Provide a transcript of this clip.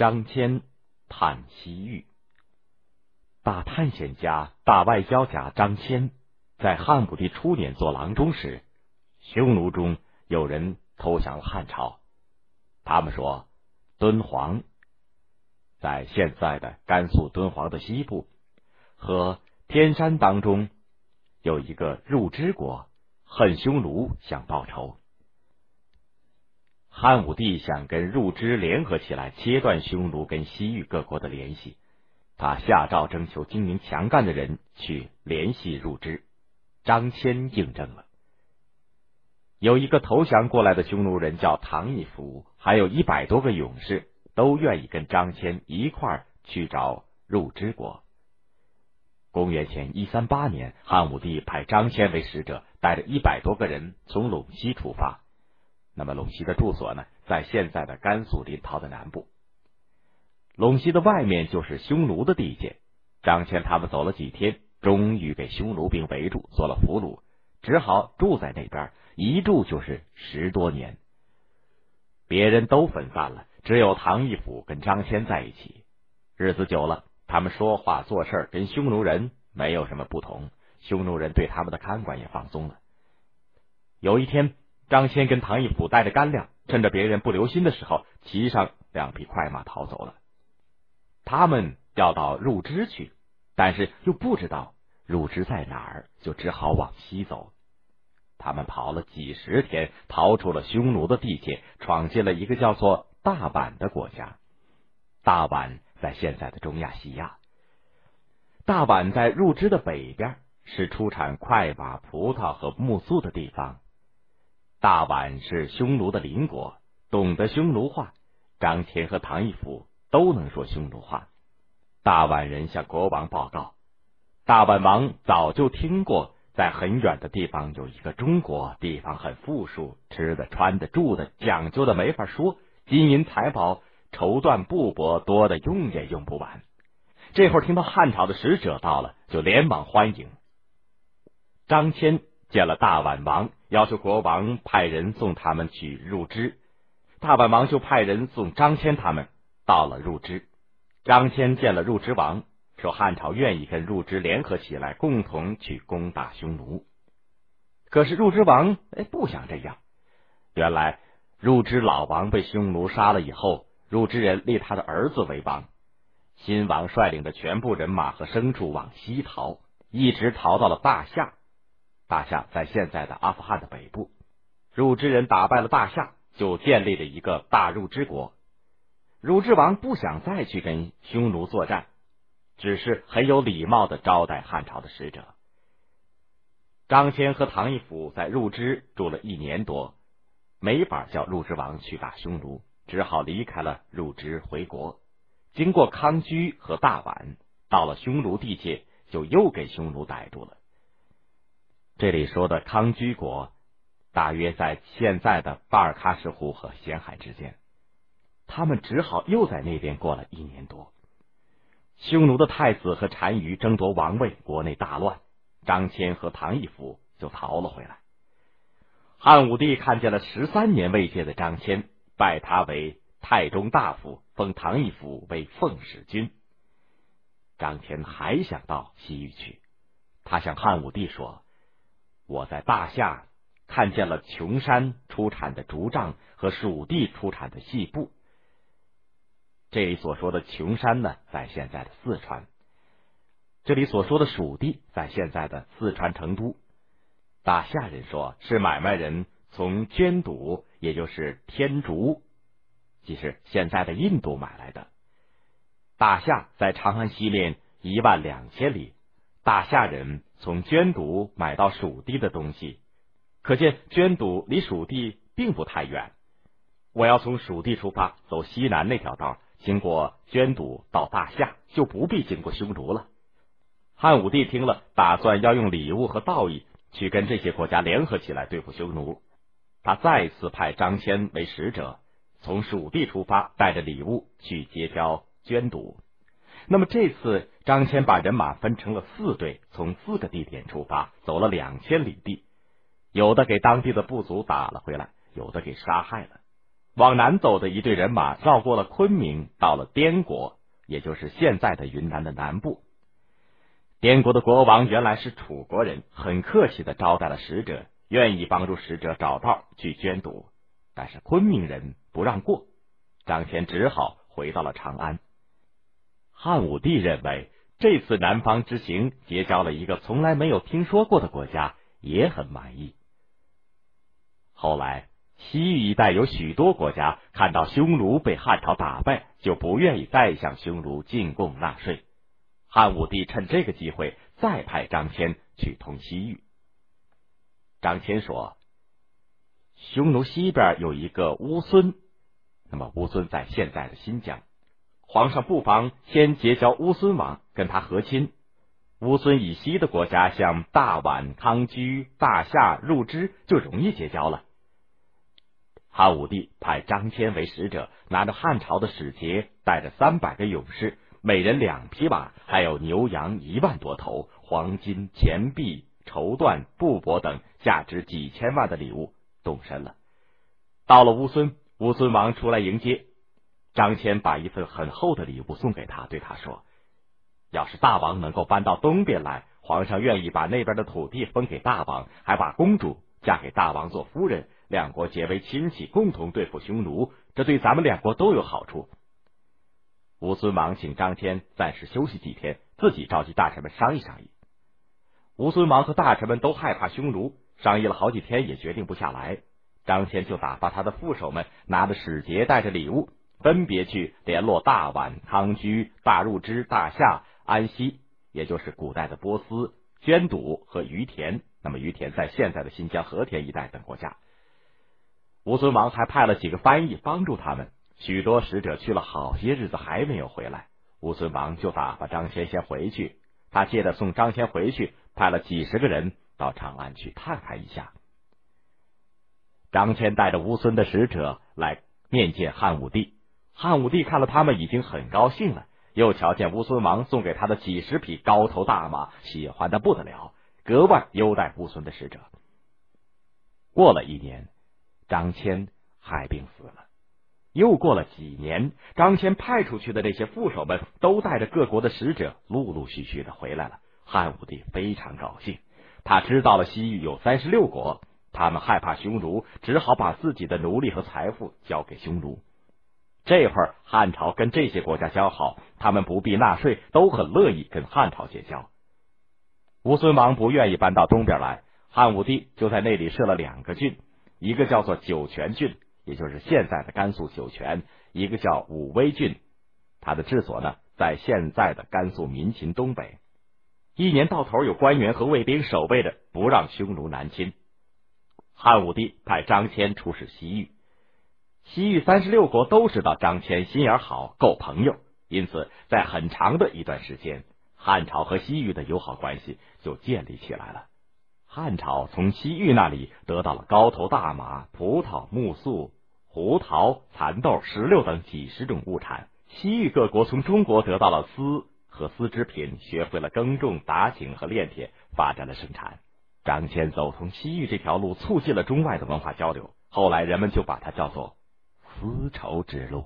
张骞探西域。大探险家、大外交家张骞在汉武帝初年做郎中时，匈奴中有人投降了汉朝。他们说，敦煌在现在的甘肃敦煌的西部和天山当中有一个入支国，恨匈奴，想报仇。汉武帝想跟入支联合起来，切断匈奴跟西域各国的联系。他下诏征求精明强干的人去联系入支。张骞应征了。有一个投降过来的匈奴人叫唐义福，还有一百多个勇士都愿意跟张骞一块儿去找入支国。公元前一三八年，汉武帝派张骞为使者，带着一百多个人从陇西出发。那么陇西的住所呢，在现在的甘肃临洮的南部。陇西的外面就是匈奴的地界。张骞他们走了几天，终于被匈奴兵围住，做了俘虏，只好住在那边，一住就是十多年。别人都分散了，只有唐义府跟张骞在一起。日子久了，他们说话做事跟匈奴人没有什么不同，匈奴人对他们的看管也放松了。有一天。张骞跟唐义府带着干粮，趁着别人不留心的时候，骑上两匹快马逃走了。他们要到入支去，但是又不知道入支在哪儿，就只好往西走。他们跑了几十天，逃出了匈奴的地界，闯进了一个叫做大宛的国家。大宛在现在的中亚西亚。大宛在入支的北边，是出产快马、葡萄和木素的地方。大宛是匈奴的邻国，懂得匈奴话。张骞和唐义府都能说匈奴话。大宛人向国王报告，大宛王早就听过，在很远的地方有一个中国，地方很富庶，吃的、穿的、住的讲究的没法说，金银财宝、绸缎布帛多的用也用不完。这会儿听到汉朝的使者到了，就连忙欢迎。张骞见了大宛王。要求国王派人送他们去入支，大宛王就派人送张骞他们到了入支。张骞见了入支王，说汉朝愿意跟入支联合起来，共同去攻打匈奴。可是入支王哎不想这样。原来入支老王被匈奴杀了以后，入支人立他的儿子为王。新王率领着全部人马和牲畜往西逃，一直逃到了大夏。大夏在现在的阿富汗的北部，入支人打败了大夏，就建立了一个大入支国。入之王不想再去跟匈奴作战，只是很有礼貌的招待汉朝的使者。张骞和唐义府在入支住了一年多，没法叫入支王去打匈奴，只好离开了入支回国。经过康居和大宛，到了匈奴地界，就又给匈奴逮住了。这里说的康居国，大约在现在的巴尔喀什湖和咸海之间。他们只好又在那边过了一年多。匈奴的太子和单于争夺王位，国内大乱。张骞和唐义府就逃了回来。汉武帝看见了十三年未见的张骞，拜他为太中大夫，封唐义府为奉使君。张骞还想到西域去，他向汉武帝说。我在大夏看见了琼山出产的竹杖和蜀地出产的细布。这里所说的琼山呢，在现在的四川；这里所说的蜀地，在现在的四川成都。大夏人说是买卖人从捐堵，也就是天竺，即是现在的印度买来的。大夏在长安西面一万两千里。大夏人从捐堵买到蜀地的东西，可见捐堵离蜀地并不太远。我要从蜀地出发，走西南那条道，经过捐堵到大夏，就不必经过匈奴了。汉武帝听了，打算要用礼物和道义去跟这些国家联合起来对付匈奴。他再次派张骞为使者，从蜀地出发，带着礼物去结交捐堵。那么这次，张骞把人马分成了四队，从四个地点出发，走了两千里地。有的给当地的部族打了回来，有的给杀害了。往南走的一队人马绕过了昆明，到了滇国，也就是现在的云南的南部。滇国的国王原来是楚国人，很客气的招待了使者，愿意帮助使者找道去捐毒。但是昆明人不让过，张骞只好回到了长安。汉武帝认为这次南方之行结交了一个从来没有听说过的国家，也很满意。后来。西域一带有许多国家看到匈奴被汉朝打败，就不愿意再向匈奴进贡纳税。汉武帝趁这个机会再派张骞去通西域。张骞说：“匈奴西边有一个乌孙，那么乌孙在现在的新疆，皇上不妨先结交乌孙王，跟他和亲。乌孙以西的国家，像大宛、康居、大夏、入支，就容易结交了。”汉武帝派张骞为使者，拿着汉朝的使节，带着三百个勇士，每人两匹马，还有牛羊一万多头，黄金、钱币、绸缎、布帛等价值几千万的礼物，动身了。到了乌孙，乌孙王出来迎接张骞，把一份很厚的礼物送给他，对他说：“要是大王能够搬到东边来，皇上愿意把那边的土地分给大王，还把公主嫁给大王做夫人。”两国结为亲戚，共同对付匈奴，这对咱们两国都有好处。吴孙王请张骞暂时休息几天，自己召集大臣们商议商议。吴孙王和大臣们都害怕匈奴，商议了好几天也决定不下来。张骞就打发他的副手们拿着使节，带着礼物，分别去联络大宛、康居、大入支、大夏、安西，也就是古代的波斯、宣堵和于田。那么于田在现在的新疆和田一带等国家。乌孙王还派了几个翻译帮助他们，许多使者去了好些日子还没有回来，乌孙王就打发张骞先回去。他接着送张骞回去，派了几十个人到长安去探看一下。张骞带着乌孙的使者来面见汉武帝，汉武帝看了他们已经很高兴了，又瞧见乌孙王送给他的几十匹高头大马，喜欢的不得了，格外优待乌孙的使者。过了一年。张骞害病死了。又过了几年，张骞派出去的那些副手们都带着各国的使者，陆陆续续的回来了。汉武帝非常高兴，他知道了西域有三十六国，他们害怕匈奴，只好把自己的奴隶和财富交给匈奴。这会儿汉朝跟这些国家交好，他们不必纳税，都很乐意跟汉朝结交。乌孙王不愿意搬到东边来，汉武帝就在那里设了两个郡。一个叫做酒泉郡，也就是现在的甘肃酒泉；一个叫武威郡，它的治所呢在现在的甘肃民勤东北。一年到头有官员和卫兵守卫着，不让匈奴南侵。汉武帝派张骞出使西域，西域三十六国都知道张骞心眼好，够朋友，因此在很长的一段时间，汉朝和西域的友好关系就建立起来了。汉朝从西域那里得到了高头大马、葡萄、木粟、胡桃、蚕豆、石榴等几十种物产。西域各国从中国得到了丝和丝织品，学会了耕种、打井和炼铁，发展了生产。张骞走通西域这条路，促进了中外的文化交流。后来人们就把它叫做丝绸之路。